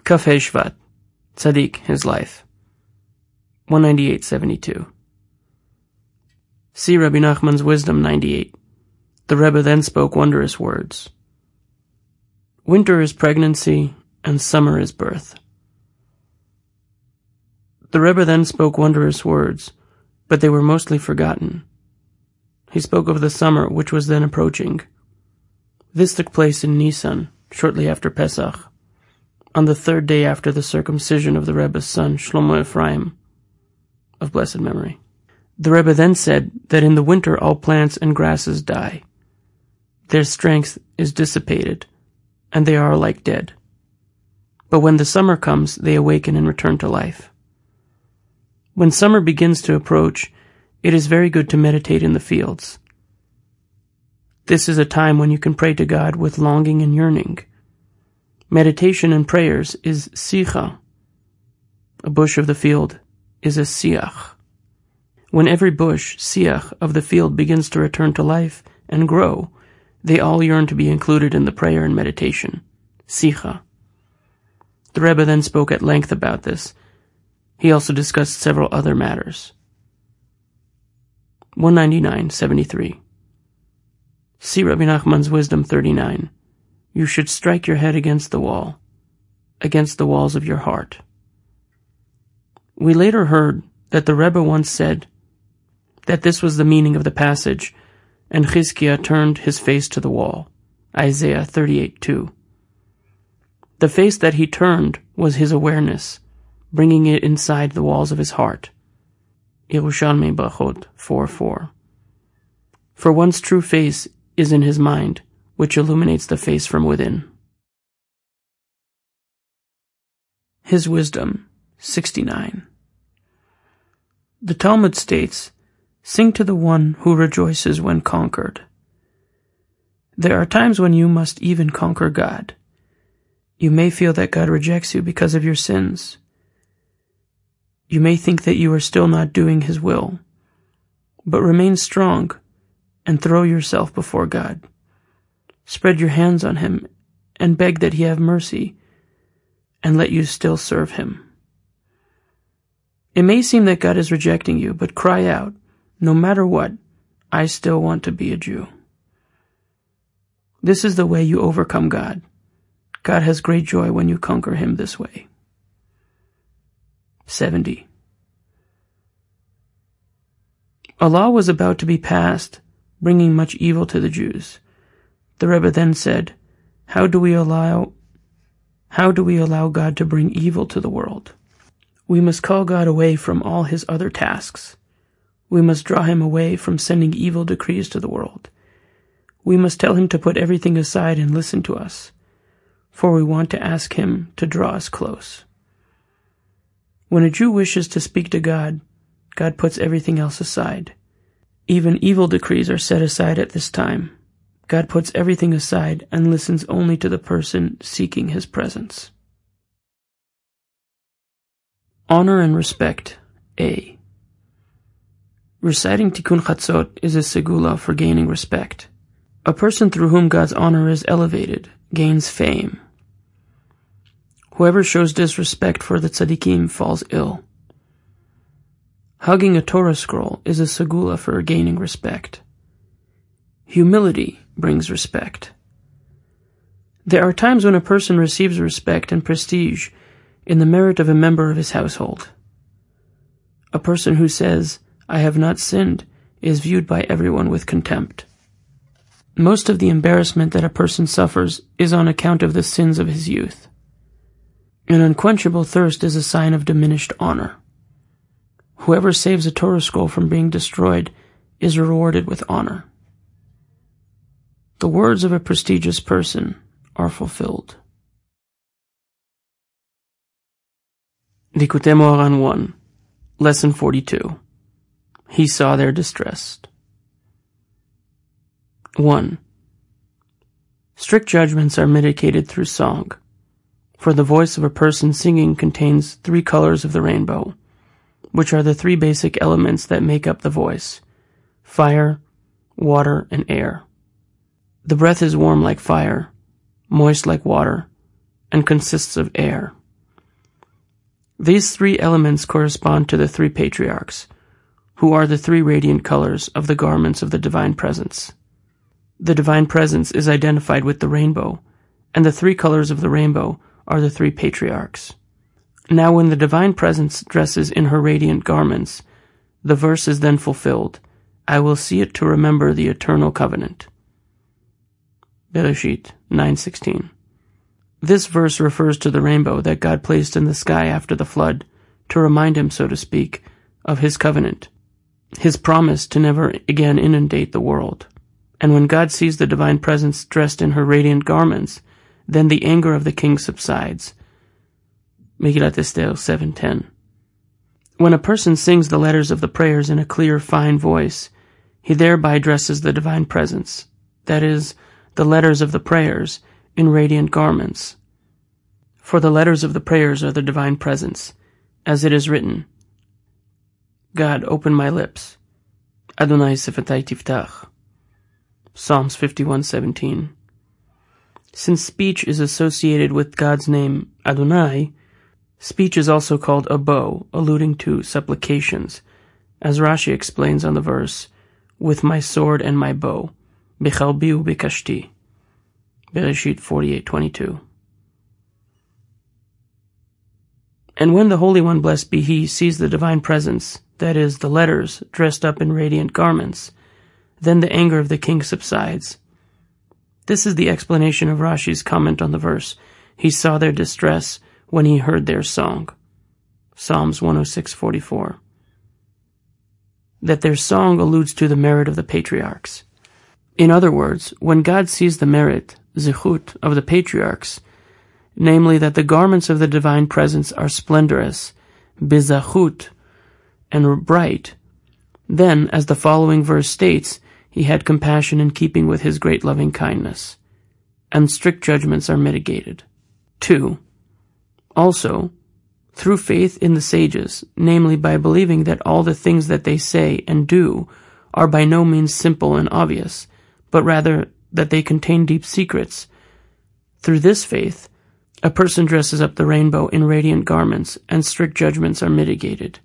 Kafei Shvat, Tzaddik, his life. 198.72. See Rabbi Nachman's Wisdom 98. The Rebbe then spoke wondrous words. Winter is pregnancy, and summer is birth. The Rebbe then spoke wondrous words, but they were mostly forgotten. He spoke of the summer which was then approaching. This took place in Nisan, shortly after Pesach, on the third day after the circumcision of the Rebbe's son Shlomo Ephraim, of blessed memory. The Rebbe then said that in the winter all plants and grasses die. Their strength is dissipated, and they are like dead. But when the summer comes, they awaken and return to life. When summer begins to approach, it is very good to meditate in the fields. This is a time when you can pray to God with longing and yearning. Meditation and prayers is sicha. A bush of the field is a siach. When every bush, siach, of the field begins to return to life and grow, they all yearn to be included in the prayer and meditation, sicha. The Rebbe then spoke at length about this. He also discussed several other matters. 199.73 See Rabbi Nachman's Wisdom 39. You should strike your head against the wall, against the walls of your heart. We later heard that the Rebbe once said that this was the meaning of the passage, and Chizkiah turned his face to the wall. Isaiah 38:2. The face that he turned was his awareness, bringing it inside the walls of his heart. Yerushalmi Brachot 4:4. For one's true face is in his mind, which illuminates the face from within. His Wisdom 69. The Talmud states, Sing to the one who rejoices when conquered. There are times when you must even conquer God. You may feel that God rejects you because of your sins. You may think that you are still not doing His will, but remain strong and throw yourself before God. Spread your hands on Him and beg that He have mercy and let you still serve Him. It may seem that God is rejecting you, but cry out, no matter what, I still want to be a Jew. This is the way you overcome God. God has great joy when you conquer Him this way. 70. A law was about to be passed bringing much evil to the Jews. The Rebbe then said, How do we allow how do we allow God to bring evil to the world? We must call God away from all his other tasks. We must draw him away from sending evil decrees to the world. We must tell him to put everything aside and listen to us, for we want to ask him to draw us close. When a Jew wishes to speak to God, God puts everything else aside. Even evil decrees are set aside at this time. God puts everything aside and listens only to the person seeking his presence. Honor and respect. A. Reciting Tikkun Chatzot is a segula for gaining respect. A person through whom God's honor is elevated gains fame. Whoever shows disrespect for the tzaddikim falls ill. Hugging a Torah scroll is a segula for gaining respect. Humility brings respect. There are times when a person receives respect and prestige in the merit of a member of his household. A person who says, I have not sinned, is viewed by everyone with contempt. Most of the embarrassment that a person suffers is on account of the sins of his youth. An unquenchable thirst is a sign of diminished honor. Whoever saves a Torah scroll from being destroyed is rewarded with honor. The words of a prestigious person are fulfilled. Moharan 1, Lesson 42. He saw their distress. 1. Strict judgments are mitigated through song, for the voice of a person singing contains three colors of the rainbow which are the three basic elements that make up the voice fire, water, and air. The breath is warm like fire, moist like water, and consists of air. These three elements correspond to the three patriarchs, who are the three radiant colors of the garments of the Divine Presence. The Divine Presence is identified with the rainbow, and the three colors of the rainbow are the three patriarchs. Now when the Divine Presence dresses in her radiant garments, the verse is then fulfilled, I will see it to remember the eternal covenant. Bereshit 9.16 This verse refers to the rainbow that God placed in the sky after the flood, to remind him, so to speak, of his covenant, his promise to never again inundate the world. And when God sees the divine presence dressed in her radiant garments, then the anger of the king subsides. Megillat Esther 7.10 When a person sings the letters of the prayers in a clear, fine voice, he thereby dresses the divine presence, that is, the letters of the prayers, in radiant garments. For the letters of the prayers are the divine presence, as it is written, God, open my lips. Adonai Sefatai Tiftach. Psalms 51:17. Since speech is associated with God's name Adonai, speech is also called a bow, alluding to supplications, as Rashi explains on the verse, with my sword and my bow, Bikashti. Bereshit 48:22. And when the Holy One, blessed be He, sees the divine presence, that is, the letters, dressed up in radiant garments, then the anger of the king subsides. This is the explanation of Rashi's comment on the verse. He saw their distress when he heard their song. Psalms 106:44. That their song alludes to the merit of the patriarchs. In other words, when God sees the merit, zichut, of the patriarchs, namely that the garments of the divine presence are splendorous, bizachut, and bright, then, as the following verse states, he had compassion in keeping with his great loving kindness, and strict judgments are mitigated. 2. Also, through faith in the sages, namely by believing that all the things that they say and do are by no means simple and obvious, but rather that they contain deep secrets. Through this faith, a person dresses up the rainbow in radiant garments, and strict judgments are mitigated.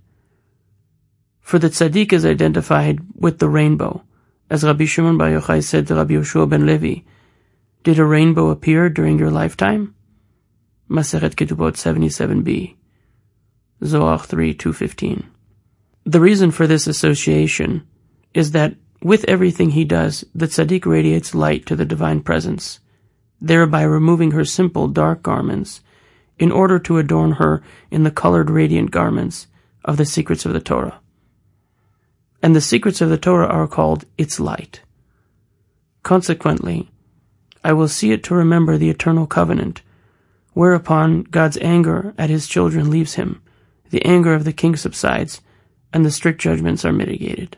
For the tzaddik is identified with the rainbow, as Rabbi Shimon Bar Yochai said to Rabbi Yoshua ben Levi, Did a rainbow appear during your lifetime? Masechet Ketubot 77b, Zohar 3 215. The reason for this association is that with everything he does, the tzaddik radiates light to the divine presence, thereby removing her simple dark garments in order to adorn her in the colored radiant garments of the secrets of the Torah and the secrets of the Torah are called its light. Consequently, I will see it to remember the eternal covenant, whereupon God's anger at his children leaves him, the anger of the king subsides, and the strict judgments are mitigated.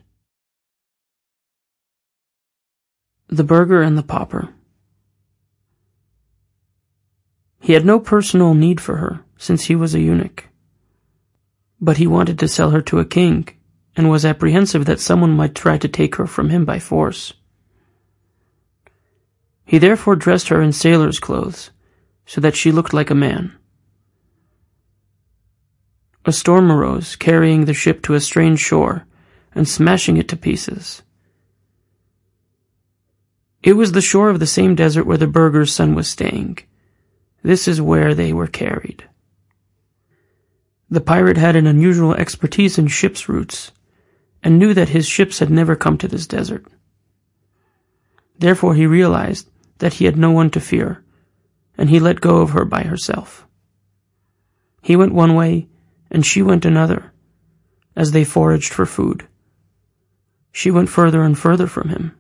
The Burgher and the Pauper He had no personal need for her, since he was a eunuch. But he wanted to sell her to a king, and was apprehensive that someone might try to take her from him by force. He therefore dressed her in sailor's clothes, so that she looked like a man. A storm arose, carrying the ship to a strange shore and smashing it to pieces. It was the shore of the same desert where the burgher's son was staying. This is where they were carried. The pirate had an unusual expertise in ship's routes and knew that his ships had never come to this desert. Therefore he realized that he had no one to fear, and he let go of her by herself. He went one way, and she went another, as they foraged for food. She went further and further from him.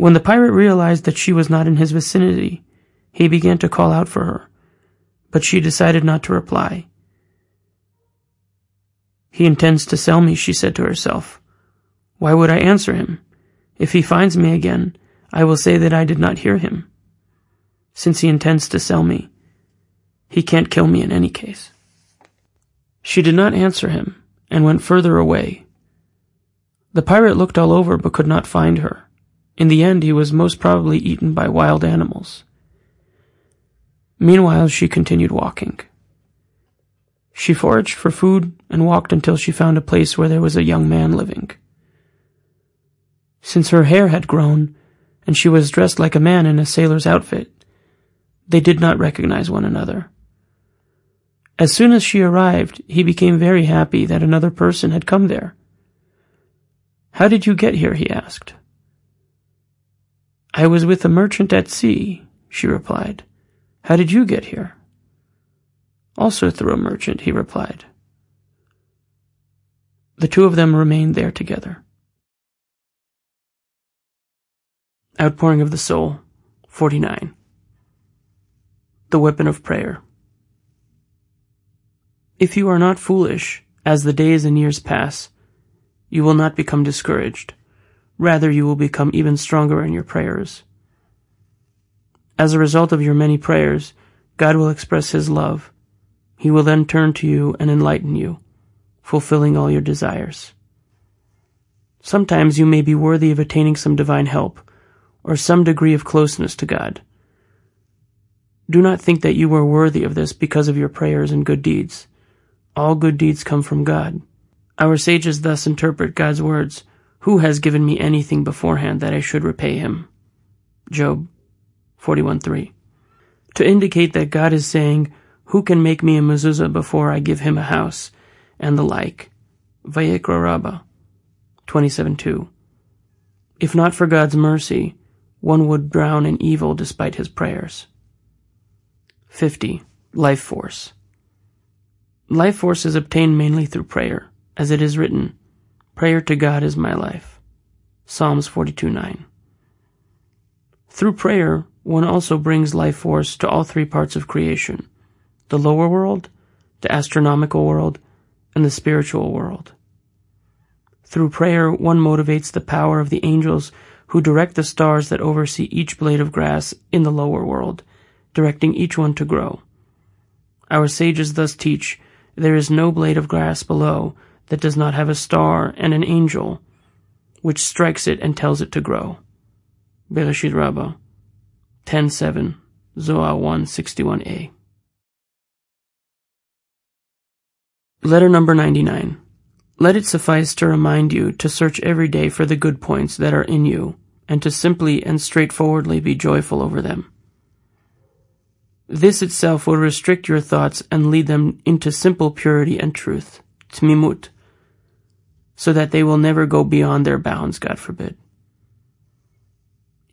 When the pirate realized that she was not in his vicinity, he began to call out for her, but she decided not to reply he intends to sell me, she said to herself. Why would I answer him? If he finds me again, I will say that I did not hear him. Since he intends to sell me, he can't kill me in any case. She did not answer him and went further away. The pirate looked all over but could not find her. In the end, he was most probably eaten by wild animals. Meanwhile, she continued walking. She foraged for food and walked until she found a place where there was a young man living. Since her hair had grown, and she was dressed like a man in a sailor's outfit, they did not recognize one another. As soon as she arrived, he became very happy that another person had come there. How did you get here? he asked. I was with a merchant at sea, she replied. How did you get here? Also through a merchant, he replied. The two of them remained there together. Outpouring of the Soul, 49. The Weapon of Prayer. If you are not foolish, as the days and years pass, you will not become discouraged. Rather, you will become even stronger in your prayers. As a result of your many prayers, God will express His love. He will then turn to you and enlighten you, fulfilling all your desires. Sometimes you may be worthy of attaining some divine help, or some degree of closeness to God. Do not think that you are worthy of this because of your prayers and good deeds. All good deeds come from God. Our sages thus interpret God's words who has given me anything beforehand that I should repay him? Job 41.3. To indicate that God is saying, Who can make me a mezuzah before I give him a house? And the like. Vayikra Rabbah 27.2. If not for God's mercy, one would drown in evil despite his prayers. 50. Life Force. Life force is obtained mainly through prayer, as it is written, Prayer to God is my life. Psalms 42:9. Through prayer, one also brings life force to all three parts of creation the lower world, the astronomical world, and the spiritual world. Through prayer, one motivates the power of the angels who direct the stars that oversee each blade of grass in the lower world, directing each one to grow. Our sages thus teach there is no blade of grass below that does not have a star and an angel, which strikes it and tells it to grow. Bereshit Rabbah 10.7, Zohar 161a. Letter number 99. Let it suffice to remind you to search every day for the good points that are in you, and to simply and straightforwardly be joyful over them. This itself will restrict your thoughts and lead them into simple purity and truth, tmimut, so that they will never go beyond their bounds, God forbid.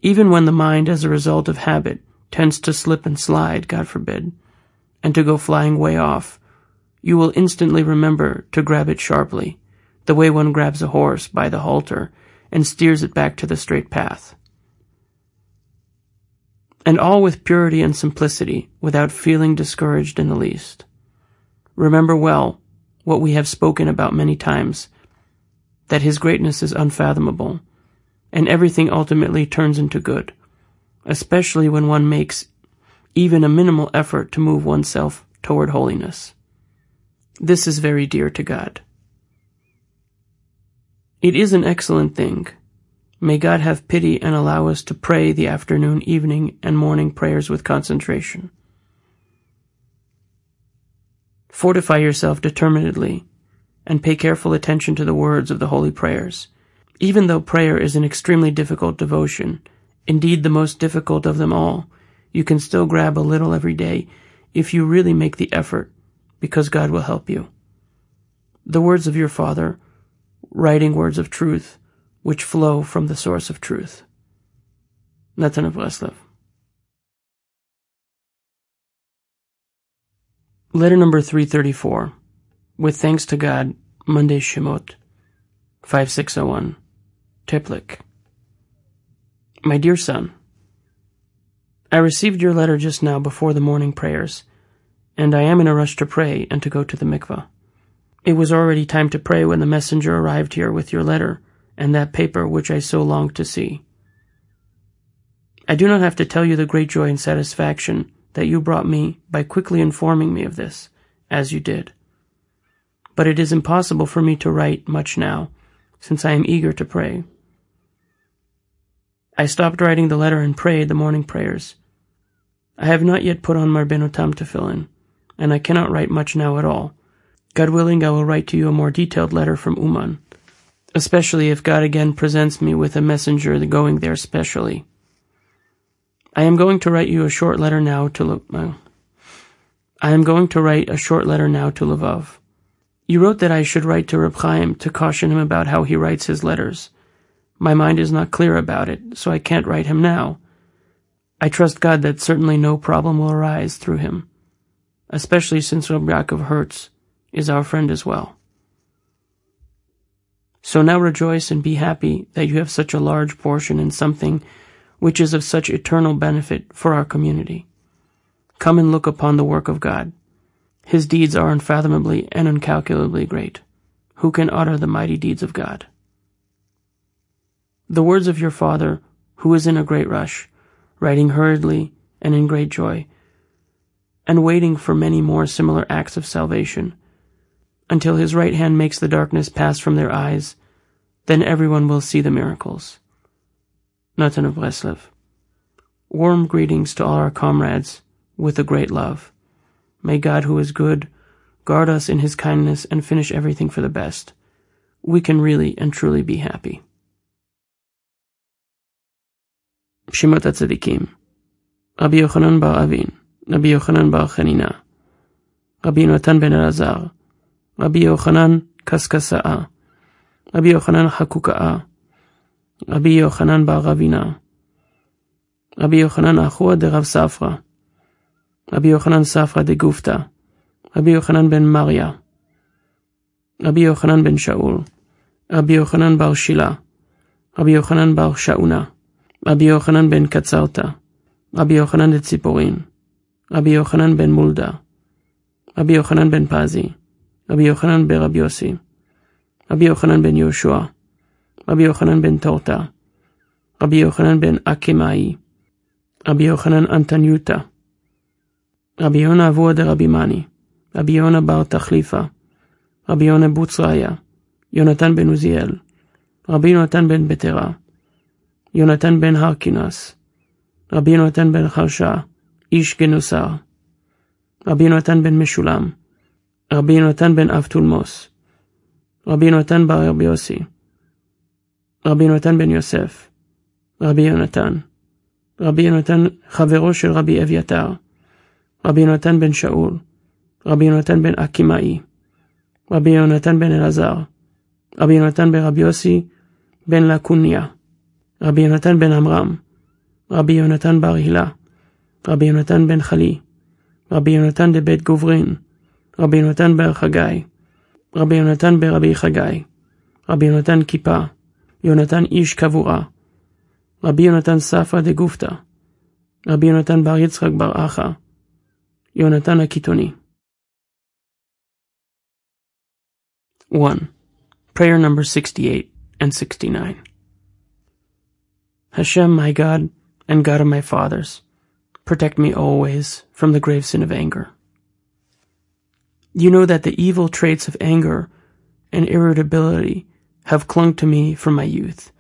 Even when the mind, as a result of habit, tends to slip and slide, God forbid, and to go flying way off, you will instantly remember to grab it sharply, the way one grabs a horse by the halter and steers it back to the straight path. And all with purity and simplicity, without feeling discouraged in the least. Remember well what we have spoken about many times that his greatness is unfathomable, and everything ultimately turns into good, especially when one makes even a minimal effort to move oneself toward holiness. This is very dear to God. It is an excellent thing. May God have pity and allow us to pray the afternoon, evening, and morning prayers with concentration. Fortify yourself determinedly and pay careful attention to the words of the holy prayers. Even though prayer is an extremely difficult devotion, indeed the most difficult of them all, you can still grab a little every day if you really make the effort, because God will help you. The words of your Father, writing words of truth, which flow from the source of truth. Natan of. Letter number 334 with thanks to God, Monday Shemot, 5601, Teplik. My dear son, I received your letter just now before the morning prayers, and I am in a rush to pray and to go to the mikveh. It was already time to pray when the messenger arrived here with your letter and that paper which I so longed to see. I do not have to tell you the great joy and satisfaction that you brought me by quickly informing me of this, as you did but it is impossible for me to write much now, since I am eager to pray. I stopped writing the letter and prayed the morning prayers. I have not yet put on my Rabbenu Tam tefillin, and I cannot write much now at all, God willing, I will write to you a more detailed letter from Uman, especially if God again presents me with a messenger going there specially. I am going to write you a short letter now to uh, I am going to write a short letter now to Lvov. You wrote that I should write to Reb Chaim to caution him about how he writes his letters. My mind is not clear about it, so I can't write him now. I trust God that certainly no problem will arise through him, especially since Reb Yaakov Hertz is our friend as well. So now rejoice and be happy that you have such a large portion in something which is of such eternal benefit for our community. Come and look upon the work of God. His deeds are unfathomably and incalculably great. Who can utter the mighty deeds of God? The words of your father, who is in a great rush, writing hurriedly and in great joy, and waiting for many more similar acts of salvation, until his right hand makes the darkness pass from their eyes, then everyone will see the miracles. Natan of Breslev. Warm greetings to all our comrades with a great love. May God, who is good, guard us in his kindness and finish everything for the best. We can really and truly be happy. Shemot HaTzadikim. Rabbi Yochanan Bar Avin. Rabbi Yochanan Bar Chanina. Rabbi Natan Ben Elazar. Rabbi Yochanan Kaskasa'a. Rabbi Yochanan Hakuka'a. Rabbi Yochanan Bar Ravina. Rabbi Yochanan Achua de Rav Safra Rabbi Yochanan Safra de Gufta, Rabbi Yochanan ben Maria, Rabbi Yochanan ben Shaul, Rabbi Yochanan bar Shila, Rabbi Yochanan bar Shauna, Rabbi Yochanan ben Katzarta, Rabbi Yochanan de Tziporin, Rabbi Yochanan ben Mulda, Rabbi Yochanan ben Pazi, Rabbi Yochanan ben Rabbi Yossi, Rabbi Yochanan ben Yoshua, Rabbi Yochanan ben Torta, Rabbi Yochanan ben Akemai, Rabbi Yochanan Antanyuta, רבי יונה אבוה דרבי מאני, רבי יונה בר תחליפה, רבי יונה בוצראיה, יונתן בן עוזיאל, רבי יונתן בן בטרה, יונתן בן הרקינס, רבי יונתן בן חרשה, איש גנוסר, רבי יונתן בן משולם, רבי יונתן בן אב תולמוס, רבי יונתן בר רבי יוסי, רבי יונתן בן יוסף, רבי יונתן, רבי יונתן חברו של רבי אביתר, רבי יונתן בן שאול, רבי יונתן בן אקימאי, רבי יונתן בן אלעזר, רבי יונתן בן רבי יוסי בן לקוניה, רבי יונתן בן עמרם, רבי יונתן בר הילה, רבי יונתן בן חלי, רבי יונתן דבית גוברין, רבי יונתן בר חגי, רבי יונתן ברבי חגי, רבי יונתן כיפה, יונתן איש קבורה, רבי יונתן ספרא דגופתא, רבי יונתן בר יצחק בר אחא, יונתן הקיתוני. 1. Prayer number 68 and 69. Hashem, my God, and God of my fathers, protect me always from the grave sin of anger. You know that the evil traits of anger and irritability have clung to me from my youth.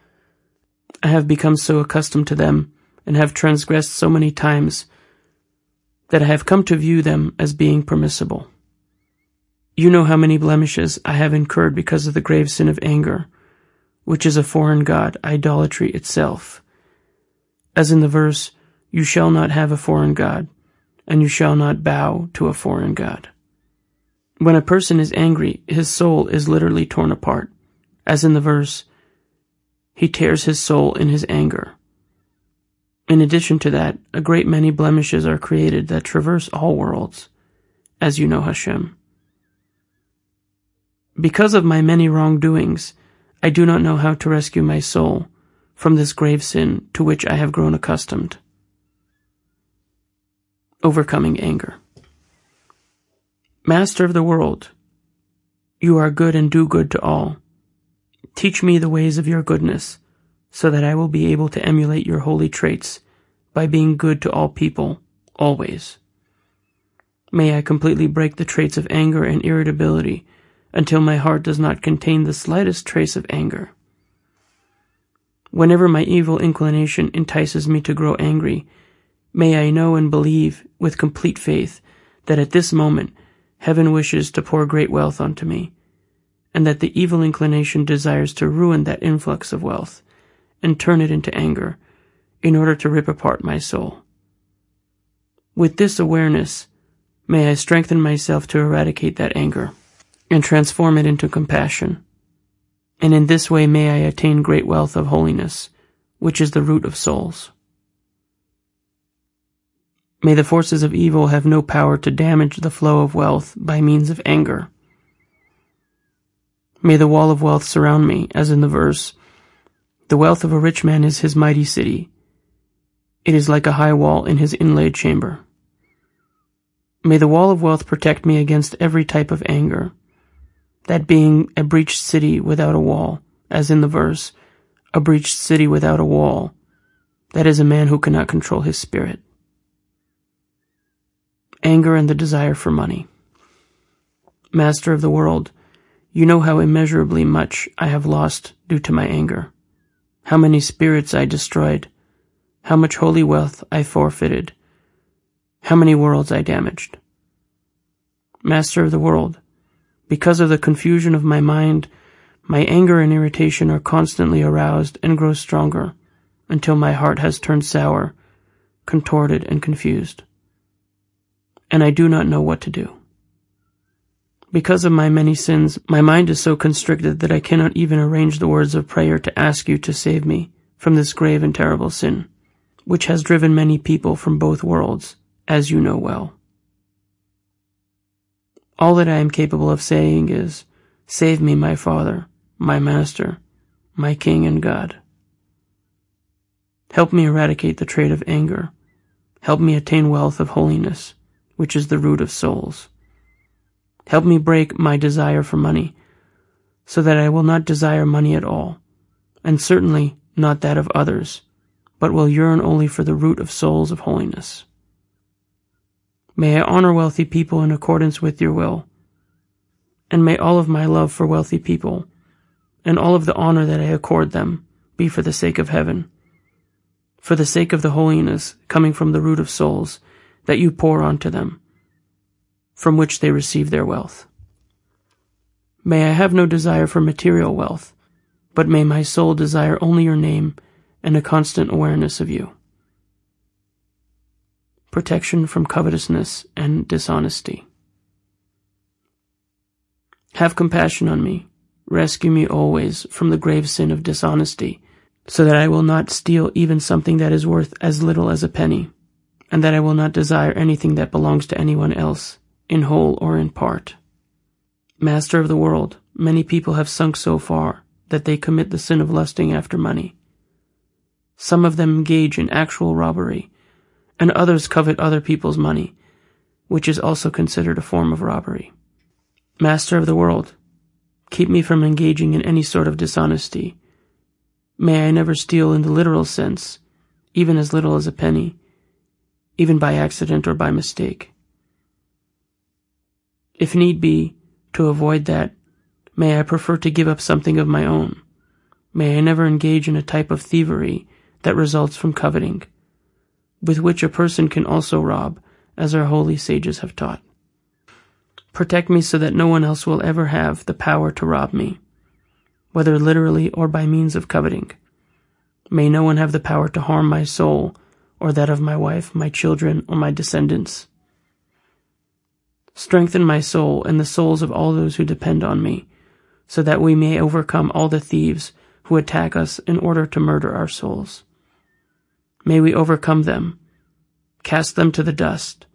I have become so accustomed to them and have transgressed so many times that I have come to view them as being permissible. You know how many blemishes I have incurred because of the grave sin of anger, which is a foreign god, idolatry itself. As in the verse, You shall not have a foreign god, and you shall not bow to a foreign god. When a person is angry, his soul is literally torn apart, as in the verse, He tears his soul in his anger. In addition to that, a great many blemishes are created that traverse all worlds, as you know Hashem. Because of my many wrongdoings, I do not know how to rescue my soul from this grave sin to which I have grown accustomed. Overcoming anger. Master of the world, you are good and do good to all. Teach me the ways of your goodness so that I will be able to emulate your holy traits by being good to all people, always. May I completely break the traits of anger and irritability until my heart does not contain the slightest trace of anger. Whenever my evil inclination entices me to grow angry, may I know and believe with complete faith that at this moment heaven wishes to pour great wealth onto me, and that the evil inclination desires to ruin that influx of wealth and turn it into anger in order to rip apart my soul. With this awareness, may I strengthen myself to eradicate that anger and transform it into compassion. And in this way may I attain great wealth of holiness, which is the root of souls. May the forces of evil have no power to damage the flow of wealth by means of anger. May the wall of wealth surround me, as in the verse, The wealth of a rich man is his mighty city. It is like a high wall in his inlaid chamber. May the wall of wealth protect me against every type of anger, that being a breached city without a wall, as in the verse, a breached city without a wall, that is a man who cannot control his spirit anger and the desire for money. Master of the world, you know how immeasurably much I have lost due to my anger, how many spirits I destroyed, how much holy wealth I forfeited, how many worlds I damaged. Master of the world, because of the confusion of my mind, my anger and irritation are constantly aroused and grow stronger until my heart has turned sour, contorted, and confused and I do not know what to do. Because of my many sins, my mind is so constricted that I cannot even arrange the words of prayer to ask you to save me from this grave and terrible sin, which has driven many people from both worlds, as you know well. All that I am capable of saying is, Save me, my Father, my Master, my King and God. Help me eradicate the trait of anger. Help me attain wealth of holiness which is the root of souls. Help me break my desire for money, so that I will not desire money at all, and certainly not that of others, but will yearn only for the root of souls of holiness. May I honor wealthy people in accordance with your will, and may all of my love for wealthy people, and all of the honor that I accord them, be for the sake of heaven, for the sake of the holiness coming from the root of souls, that you pour onto them, from which they receive their wealth. May I have no desire for material wealth, but may my soul desire only your name and a constant awareness of you. Protection from covetousness and dishonesty. Have compassion on me. Rescue me always from the grave sin of dishonesty, so that I will not steal even something that is worth as little as a penny and that I will not desire anything that belongs to anyone else, in whole or in part. Master of the world, many people have sunk so far that they commit the sin of lusting after money. Some of them engage in actual robbery, and others covet other people's money, which is also considered a form of robbery. Master of the world, keep me from engaging in any sort of dishonesty. May I never steal in the literal sense, even as little as a penny, even by accident or by mistake. If need be, to avoid that, may I prefer to give up something of my own. May I never engage in a type of thievery that results from coveting, with which a person can also rob, as our holy sages have taught. Protect me so that no one else will ever have the power to rob me, whether literally or by means of coveting. May no one have the power to harm my soul or that of my wife, my children, or my descendants. Strengthen my soul and the souls of all those who depend on me, so that we may overcome all the thieves who attack us in order to murder our souls. May we overcome them, cast them to the dust,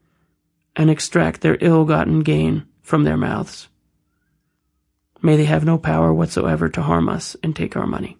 and extract their ill-gotten gain from their mouths. May they have no power whatsoever to harm us and take our money.